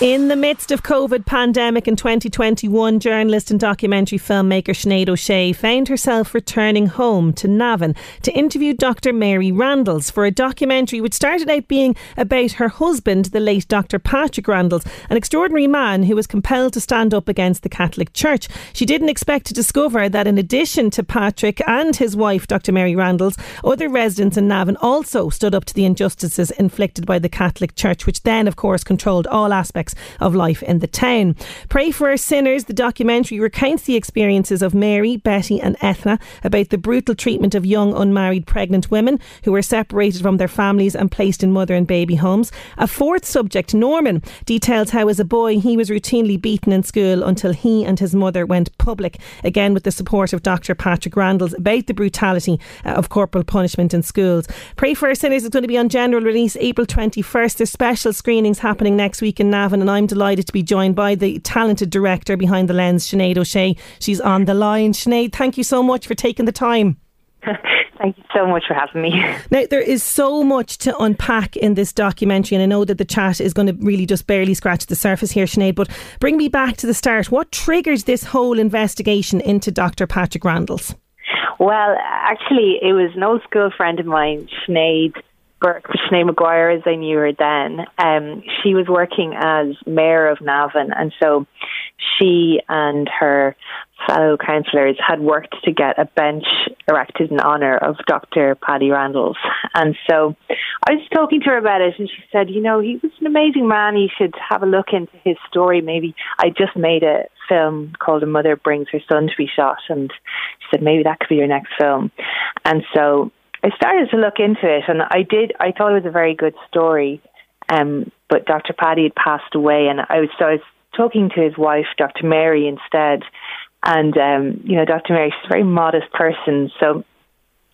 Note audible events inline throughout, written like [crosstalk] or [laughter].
In the midst of COVID pandemic in 2021, journalist and documentary filmmaker Sinead O'Shea found herself returning home to Navan to interview Dr. Mary Randles for a documentary which started out being about her husband, the late Dr. Patrick Randles, an extraordinary man who was compelled to stand up against the Catholic Church. She didn't expect to discover that in addition to Patrick and his wife, Dr. Mary Randles, other residents in Navan also stood up to the injustices inflicted by the Catholic Church, which then, of course, controlled all aspects of life in the town. Pray for Our Sinners, the documentary recounts the experiences of Mary, Betty, and Ethna about the brutal treatment of young unmarried pregnant women who were separated from their families and placed in mother and baby homes. A fourth subject, Norman, details how as a boy he was routinely beaten in school until he and his mother went public, again with the support of Dr. Patrick Randles, about the brutality uh, of corporal punishment in schools. Pray for Our Sinners is going to be on general release April 21st. There's special screenings happening next week in Navan, and I'm delighted to be joined by the talented director behind the lens, Sinead O'Shea. She's on the line. Sinead, thank you so much for taking the time. [laughs] Thank you so much for having me. [laughs] Now, there is so much to unpack in this documentary, and I know that the chat is going to really just barely scratch the surface here, Sinead. But bring me back to the start. What triggered this whole investigation into Dr. Patrick Randles? Well, actually, it was an old school friend of mine, Sinead Burke, Sinead Maguire, as I knew her then. Um, she was working as mayor of Navan, and so she and her fellow councillors had worked to get a bench erected in honour of Dr. Paddy Randles. And so I was talking to her about it, and she said, You know, he was an amazing man. You should have a look into his story. Maybe I just made a film called A Mother Brings Her Son to Be Shot, and she said, Maybe that could be your next film. And so I started to look into it, and I did. I thought it was a very good story. Um, but Dr. Paddy had passed away, and I was, so I was talking to his wife, Dr. Mary, instead. And um, you know, Dr. Mary, she's a very modest person, so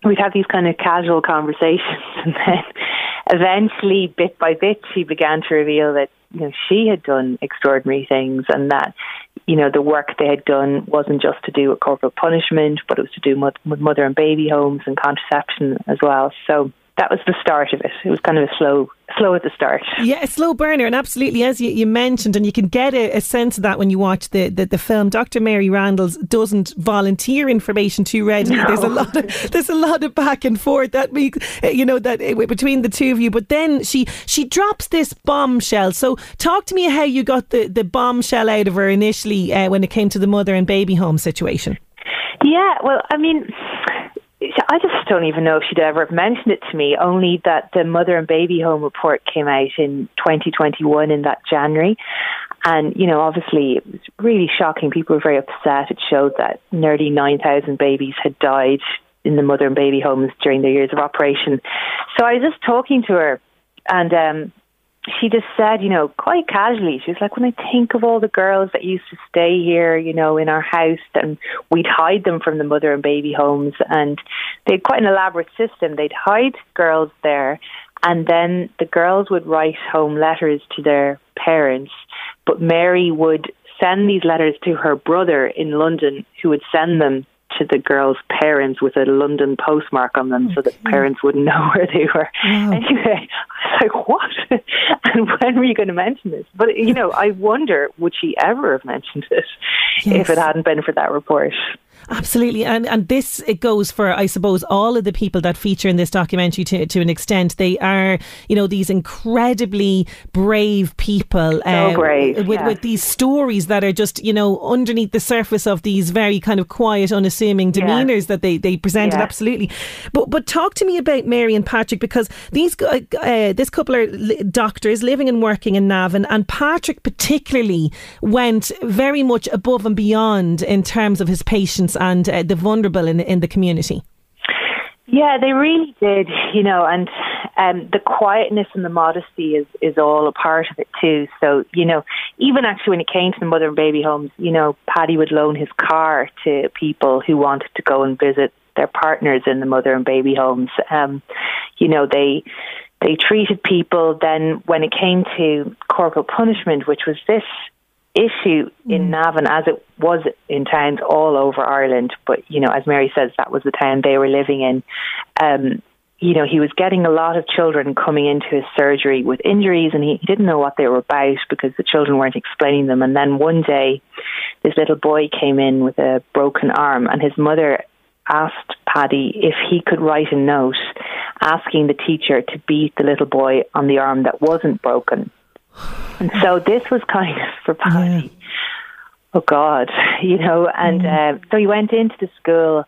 we'd have these kind of casual conversations, [laughs] and then eventually, bit by bit, she began to reveal that you know she had done extraordinary things, and that you know the work they had done wasn't just to do with corporal punishment, but it was to do with mother and baby homes and contraception as well. So that was the start of it. It was kind of a slow, slow at the start. Yeah, a slow burner, and absolutely, as you, you mentioned, and you can get a, a, sense of that when you watch the, the, the, film. Dr. Mary Randles doesn't volunteer information too readily. No. There's a lot of [laughs] there's a lot of back and forth that makes you know that uh, between the two of you. But then she she drops this bombshell. So talk to me how you got the the bombshell out of her initially uh, when it came to the mother and baby home situation. Yeah, well, I mean I just don't even know if she'd ever mentioned it to me, only that the mother and baby home report came out in 2021 in that January. And, you know, obviously it was really shocking. People were very upset. It showed that nearly 9,000 babies had died in the mother and baby homes during their years of operation. So I was just talking to her and um, she just said, you know, quite casually, she was like, when I think of all the girls that used to stay here, you know, in our house, and we'd hide them from the mother and baby homes, and they had quite an elaborate system. They'd hide girls there, and then the girls would write home letters to their parents, but Mary would send these letters to her brother in London, who would send them to the girls' parents with a London postmark on them, oh, so that parents wouldn't [laughs] know where they were. Wow. Anyway, I was like, "What? [laughs] when were you going to mention this?" But you know, I wonder would she ever have mentioned it Yes. if it hadn't been for that report? Absolutely, and and this it goes for I suppose all of the people that feature in this documentary to to an extent. They are you know these incredibly brave people, so uh, brave, with yeah. with these stories that are just you know underneath the surface of these very kind of quiet, unassuming demeanors yeah. that they they presented. Yeah. Absolutely, but but talk to me about Mary and Patrick because these uh, uh this couple are doctors living and working in Navan, and Patrick particularly went very much above and beyond in terms of his patients and uh, the vulnerable in in the community. Yeah, they really did, you know, and um, the quietness and the modesty is is all a part of it too. So, you know, even actually when it came to the mother and baby homes, you know, Paddy would loan his car to people who wanted to go and visit their partners in the mother and baby homes. Um, you know, they they treated people. Then, when it came to corporal punishment, which was this issue in mm. Navan as it was in towns all over Ireland. But, you know, as Mary says, that was the town they were living in. Um, you know, he was getting a lot of children coming into his surgery with injuries and he, he didn't know what they were about because the children weren't explaining them. And then one day, this little boy came in with a broken arm and his mother asked Paddy if he could write a note asking the teacher to beat the little boy on the arm that wasn't broken. And so this was kind of for Paddy. Yeah. Oh God, you know, and mm. uh, so he went into the school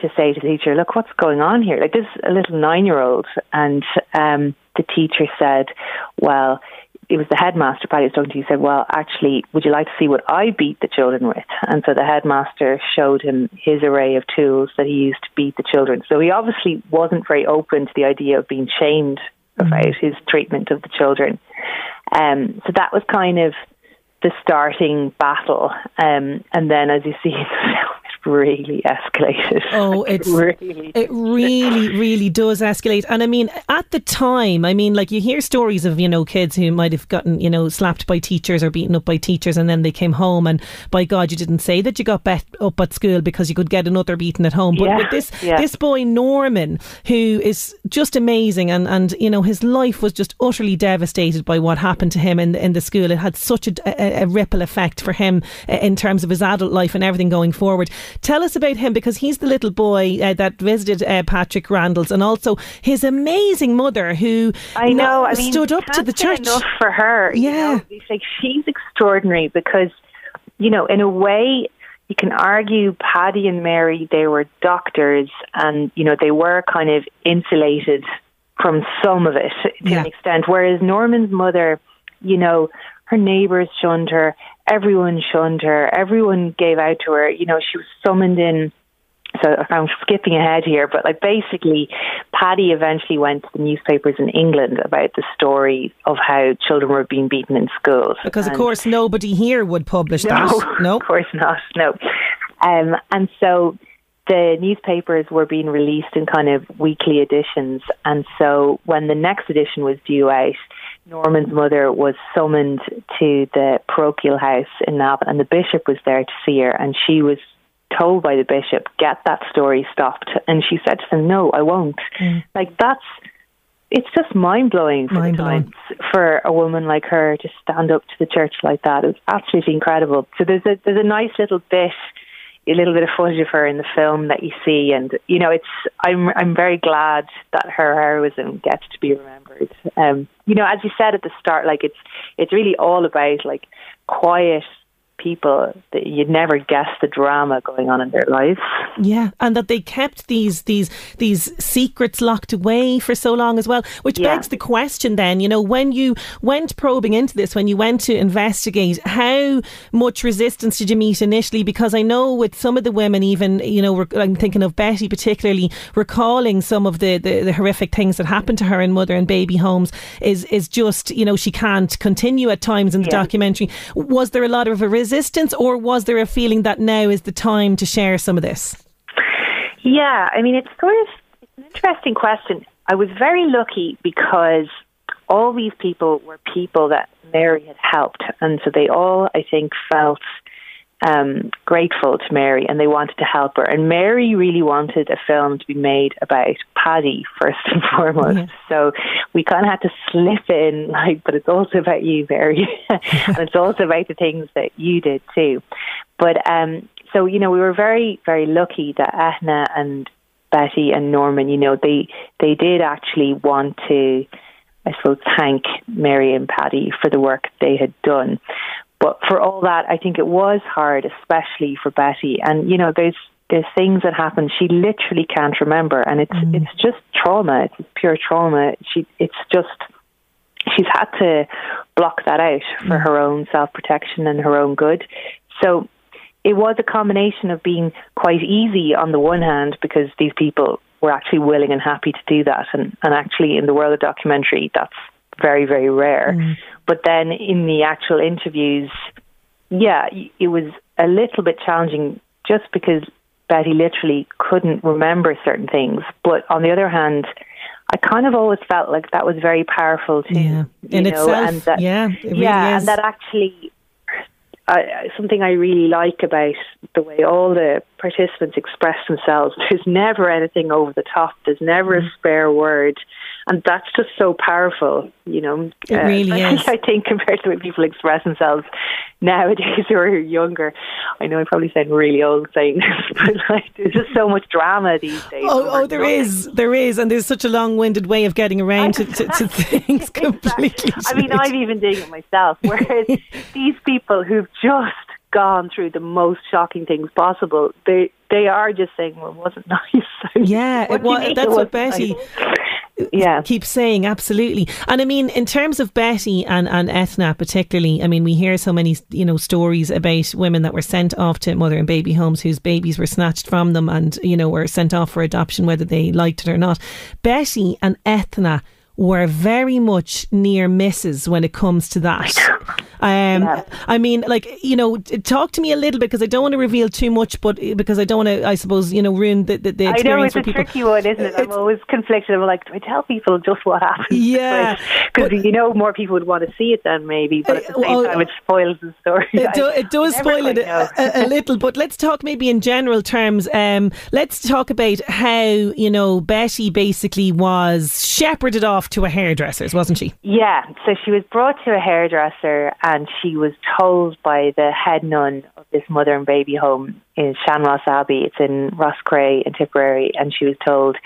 to say to the teacher, "Look, what's going on here?" Like this, a little nine-year-old, and um, the teacher said, "Well." It was the headmaster, Paddy was talking to. He said, "Well, actually, would you like to see what I beat the children with?" And so the headmaster showed him his array of tools that he used to beat the children. So he obviously wasn't very open to the idea of being shamed about mm. his treatment of the children. Um, so that was kind of the starting battle. Um, and then, as you see, [laughs] really escalated. [laughs] Oh, it's really. it really, really does escalate. And I mean, at the time, I mean, like you hear stories of you know kids who might have gotten you know slapped by teachers or beaten up by teachers, and then they came home, and by God, you didn't say that you got bet up at school because you could get another beaten at home. But yeah, with this yeah. this boy Norman, who is just amazing, and and you know his life was just utterly devastated by what happened to him in in the school. It had such a, a, a ripple effect for him uh, in terms of his adult life and everything going forward. Tell us about him because he's the little boy uh, that visited uh, Patrick Randles and also his amazing mother who I know I mean, stood up to the church. Enough for her. Yeah. You know? It's like she's extraordinary because, you know, in a way, you can argue Paddy and Mary, they were doctors and, you know, they were kind of insulated from some of it to yeah. an extent. Whereas Norman's mother, you know, her neighbours shunned her, everyone shunned her, everyone gave out to her. You know, she was summoned in. So I'm skipping ahead here, but like basically, Paddy eventually went to the newspapers in England about the story of how children were being beaten in schools. Because, of course, nobody here would publish no, that. No, [laughs] of course not. No. Um, and so the newspapers were being released in kind of weekly editions. And so when the next edition was due out, Norman's mother was summoned to the parochial house in Navan, and the bishop was there to see her, and she was told by the bishop, "Get that story stopped," and she said to them, "No, I won't." Mm. Like that's it's just mind blowing for for a woman like her to stand up to the church like that. It was absolutely incredible. So there's a there's a nice little bit a little bit of footage of her in the film that you see, and you know, it's I'm I'm very glad that her heroism gets to be remembered. Um, you know, as you said at the start, like it's it's really all about like quiet people that you'd never guess the drama going on in their lives. Yeah, and that they kept these these these secrets locked away for so long as well, which yeah. begs the question then, you know, when you went probing into this, when you went to investigate, how much resistance did you meet initially? Because I know with some of the women, even, you know, I'm thinking of Betty particularly, recalling some of the, the, the horrific things that happened to her in mother and baby homes is, is just, you know, she can't continue at times in the yeah. documentary. Was there a lot of a resistance? Resistance, or was there a feeling that now is the time to share some of this? Yeah, I mean, it's sort of it's an interesting question. I was very lucky because all these people were people that Mary had helped, and so they all, I think, felt um, grateful to Mary and they wanted to help her. And Mary really wanted a film to be made about Paddy first and [laughs] foremost. Yeah. So we kind of had to slip in, like, but it's also about you, Mary, [laughs] and it's also about the things that you did too. But um, so you know we were very very lucky that Etna and Betty and Norman, you know, they they did actually want to, I suppose, thank Mary and Paddy for the work they had done. But for all that, I think it was hard, especially for Betty. And you know, there's there's things that happen she literally can't remember, and it's mm. it's just trauma. It's pure trauma. She it's just she's had to block that out for mm. her own self protection and her own good. So it was a combination of being quite easy on the one hand because these people were actually willing and happy to do that, and and actually in the world of documentary that's very very rare. Mm. But then in the actual interviews, yeah, it was a little bit challenging just because Betty literally couldn't remember certain things. But on the other hand, I kind of always felt like that was very powerful too. Yeah, in know, itself. And that, yeah, really yeah, is. and that actually I, something I really like about the way all the participants express themselves. There's never anything over the top. There's never a mm. spare word and that's just so powerful, you know. It uh, really [laughs] is. I [laughs] think compared to the way people express themselves nowadays [laughs] who are younger. I know I'm probably sound really old saying this, but like there's just so much drama these days. Oh, oh there is, there is, and there's such a long-winded way of getting around to, to, to, things completely. Exactly. I mean, I've even doing it myself. Whereas these people who've just gone through the most shocking things possible, they they are just saying, "Well, it wasn't [laughs] nice." yeah, what it was, that's what Betty. Nice? yeah. keep saying absolutely and i mean in terms of betty and, and etna particularly i mean we hear so many you know stories about women that were sent off to mother and baby homes whose babies were snatched from them and you know were sent off for adoption whether they liked it or not betty and etna were very much near misses when it comes to that. [laughs] Um, yeah. I mean, like you know, talk to me a little bit because I don't want to reveal too much, but because I don't want to, I suppose, you know, ruin the the, the experience I know it's a people. tricky one, isn't it? I'm always conflicted. I'm like, do I tell people just what happened? [laughs] Yeah, because you know, more people would want to see it then maybe, but at the same well, time, it spoils the story. It, do, [laughs] it does spoil it a, a, little, but let's talk maybe in general terms. Um, let's talk about how you know Betty basically was shepherded off to a hairdresser's, wasn't she? Yeah. So she was brought to a hairdresser and she was told by the head nun of this mother and baby home in Sean Ross Abbey, it's in Roscrea in Tipperary, and she was told,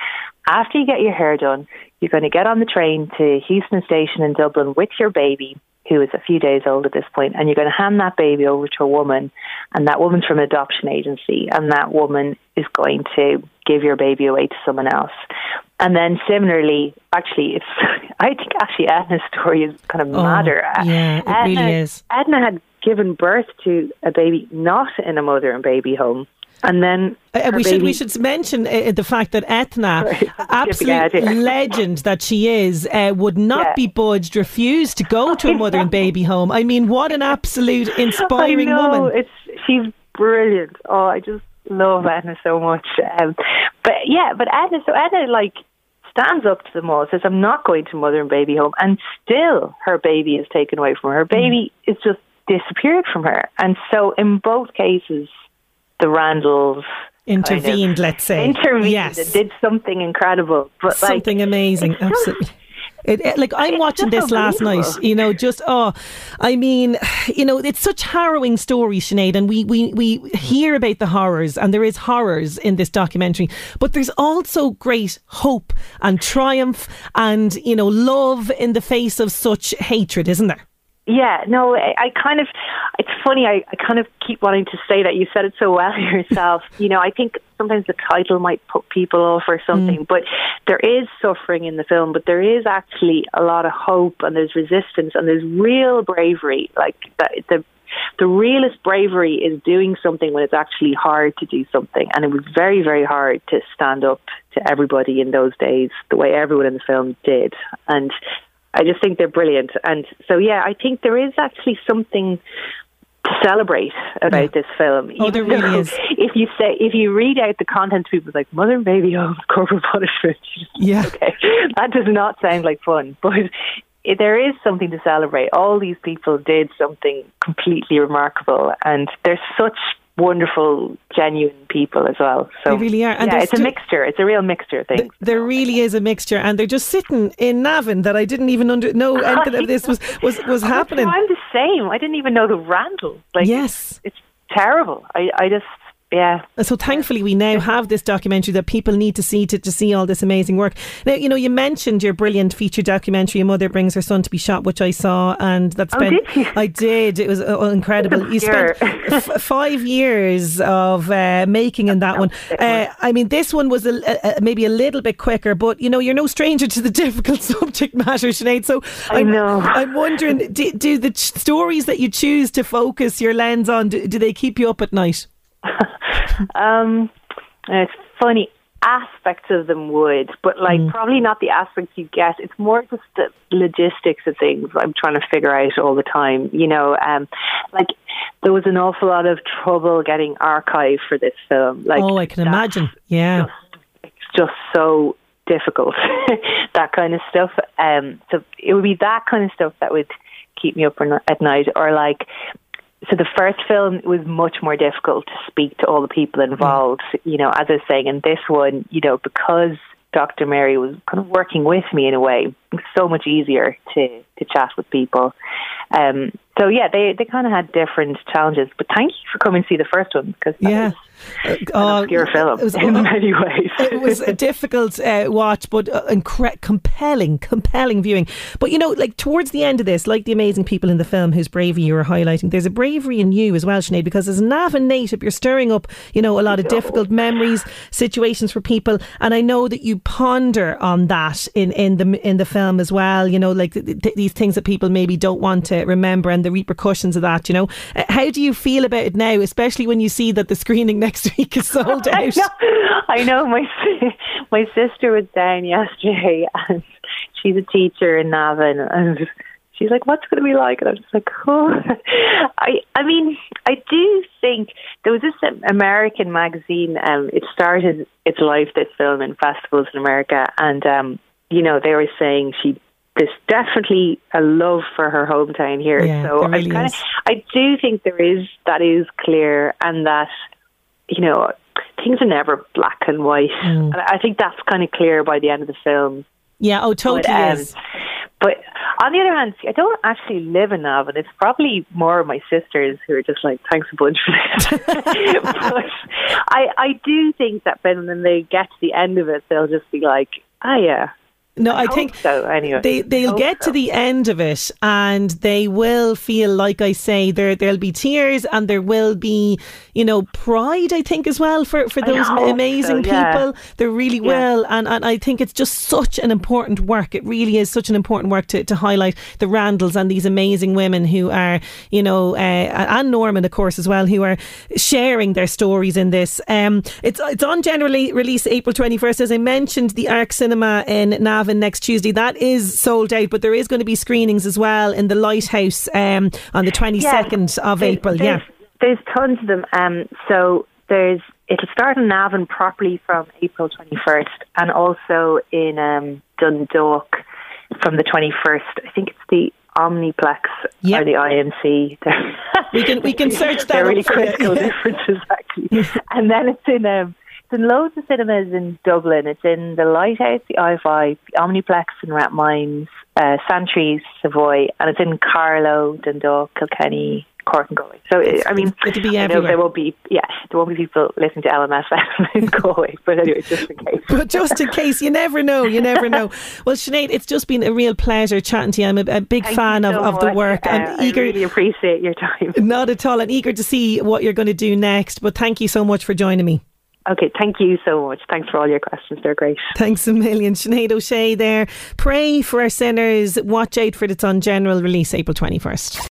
after you get your hair done, you're going to get on the train to Heuston Station in Dublin with your baby who is a few days old at this point, and you're going to hand that baby over to a woman, and that woman's from an adoption agency, and that woman is going to give your baby away to someone else. And then similarly, actually, it's [laughs] I think actually Edna's story is kind of oh, madder. Yeah, it Edna, really is. Edna had given birth to a baby not in a mother and baby home. And then uh, we should we should mention uh, the fact that Etna, [laughs] Sorry, absolute legend that she is, uh, would not yeah. be budged, refused to go to a mother and baby home. I mean, what an absolute [laughs] inspiring I know, woman! It's she's brilliant. Oh, I just love Edna so much. Um, but yeah, but Edna, so Edna like stands up to them all, says, "I'm not going to mother and baby home," and still her baby is taken away from her. Her baby mm. is just disappeared from her, and so in both cases the Randles intervened, kind of let's say. Intervened yes. did something incredible. But something like, amazing, absolutely. It, it, like I'm watching this last night, you know, just oh, I mean, you know, it's such harrowing stories, Sinead, and we we we hear about the horrors, and there is horrors in this documentary, but there's also great hope and triumph, and you know, love in the face of such hatred, isn't there? Yeah, no, I, I kind of, it's funny, I, I kind of keep wanting to say that. You said it so well [laughs] yourself. you know, I think sometimes the title might put people off or something, mm. but there is suffering in the film, but there is actually a lot of hope and there's resistance and there's real bravery. Like the, the the realest bravery is doing something when it's actually hard to do something. And it was very, very hard to stand up to everybody in those days, the way everyone in the film did. And I just think they're brilliant. And so, yeah, I think there is actually something to celebrate about yeah. this film. Oh, there really is. [laughs] If you say, if you read out the content, people like mother and baby, oh, [laughs] corporal punishment. [laughs] Yeah. okay, that does not sound like fun, but there is something to celebrate. All these people did something completely remarkable, and there's such wonderful, genuine people as well. So they really are. And yeah, it's a mixture. It's a real mixture thing. Th- there really is a mixture, and they're just sitting in Navan that I didn't even under know [laughs] anything of this was was was happening. I'm the same. I didn't even know the Randall. Like, yes, it's terrible. I I just yeah. So thankfully, we now have this documentary that people need to see to, to see all this amazing work. Now, you know, you mentioned your brilliant feature documentary, "A Mother Brings Her Son to Be Shot," which I saw, and that's oh, been did? I did. It was uh, incredible. You spent f- five years of uh, making in that one. Uh, I mean, this one was a, a, maybe a little bit quicker, but you know, you're no stranger to the [laughs] difficult subject matter, Sinead. So I I'm, know. I'm wondering, do, do the ch- stories that you choose to focus your lens on do, do they keep you up at night? [laughs] [laughs] um, it's funny. Aspects of them would, but like Mm. probably not the aspects you get. It's more just the logistics of things I'm trying to figure out all the time. You know, um, like there was an awful lot of trouble getting archive for this film. Like, oh, I can imagine. Yeah. it's just so difficult [laughs] that kind of stuff um so it would be that kind of stuff that would keep me up at night or like so the first film was much more difficult to speak to all the people involved you know as i was saying and this one you know because dr mary was kind of working with me in a way it was so much easier to to chat with people um so yeah they they kind of had different challenges but thank you for coming to see the first one because Yeah. an Oh, obscure film it was- [laughs] in many ways it was a difficult uh, watch, but uh, incre- compelling, compelling viewing. But you know, like towards the end of this, like the amazing people in the film whose bravery you were highlighting, there's a bravery in you as well, Sinead, because as a Navan native, you're stirring up, you know, a lot of difficult memories, situations for people, and I know that you ponder on that in in the in the film as well. You know, like th- th- these things that people maybe don't want to remember and the repercussions of that. You know, uh, how do you feel about it now, especially when you see that the screening [laughs] next week is sold [laughs] out? I know. I know. My my sister was down yesterday, [laughs] and she's a teacher in Navan, and she's like, "What's going to be like?" And I'm just like, "Oh." I I mean, I do think there was this um, American magazine. Um, it started its life this film in festivals in America, and um, you know they were saying she. There's definitely a love for her hometown here. Yeah, so really I kind of, I do think there is that is clear, and that you know, things are never black and white. Mm. And I think that's kind of clear by the end of the film. Yeah, oh, totally But, um, is. But on the other hand, see, I don't actually live in Navan. It's probably more of my sisters who are just like, thanks a bunch for this. [laughs] but I, I do think that when, when they get to the end of it, they'll just be like, ah, yeah. No, I, hope think so. Anyway, they they'll get so. to the end of it and they will feel like I say there there'll be tears and there will be you know pride I think as well for for those amazing so, yeah. people. There really Yeah. will and and I think it's just such an important work. It really is such an important work to to highlight the Randles and these amazing women who are you know uh, and Norman of course as well who are sharing their stories in this. Um, it's it's on generally release April twenty first as I mentioned the Arc Cinema in Navan next Tuesday that is sold out but there is going to be screenings as well in the Lighthouse um, on the twenty second of April. Yeah. There's, there's tons of them. Um, so there's it'll start in Navan properly from April 21st, and also in um, Dundalk from the 21st. I think it's the Omniplex Yep. or the IMC. [laughs] We can- we can search that They're really critical [laughs] differences actually. and then it's in um, in loads of cinemas in Dublin. It's in the Lighthouse, the I5, the Omniplex in Rathmines, uh, Santries, Savoy, and it's in Carlow, Dundalk, Kilkenny, Cork and Galway. So I mean, It'll be I everywhere. there won't be yeah, there won't be people listening to LMFM [laughs] in Galway, but anyway, just in case. but just in case, you never know. You never know. [laughs] Well, Sinead, it's just been a real pleasure chatting to you. I'm a, a big Thank fan you of, so of the work. Uh, I'm I eager. really appreciate your time. [laughs] Not at all. I'm eager to see what you're going to do next. But thank you so much for joining me. Okay, thank you so much. Thanks for all your questions. They're great. Thanks a million. Sinead O'Shea there. Pray for our sinners. Watch out for. It's on general release April 21st.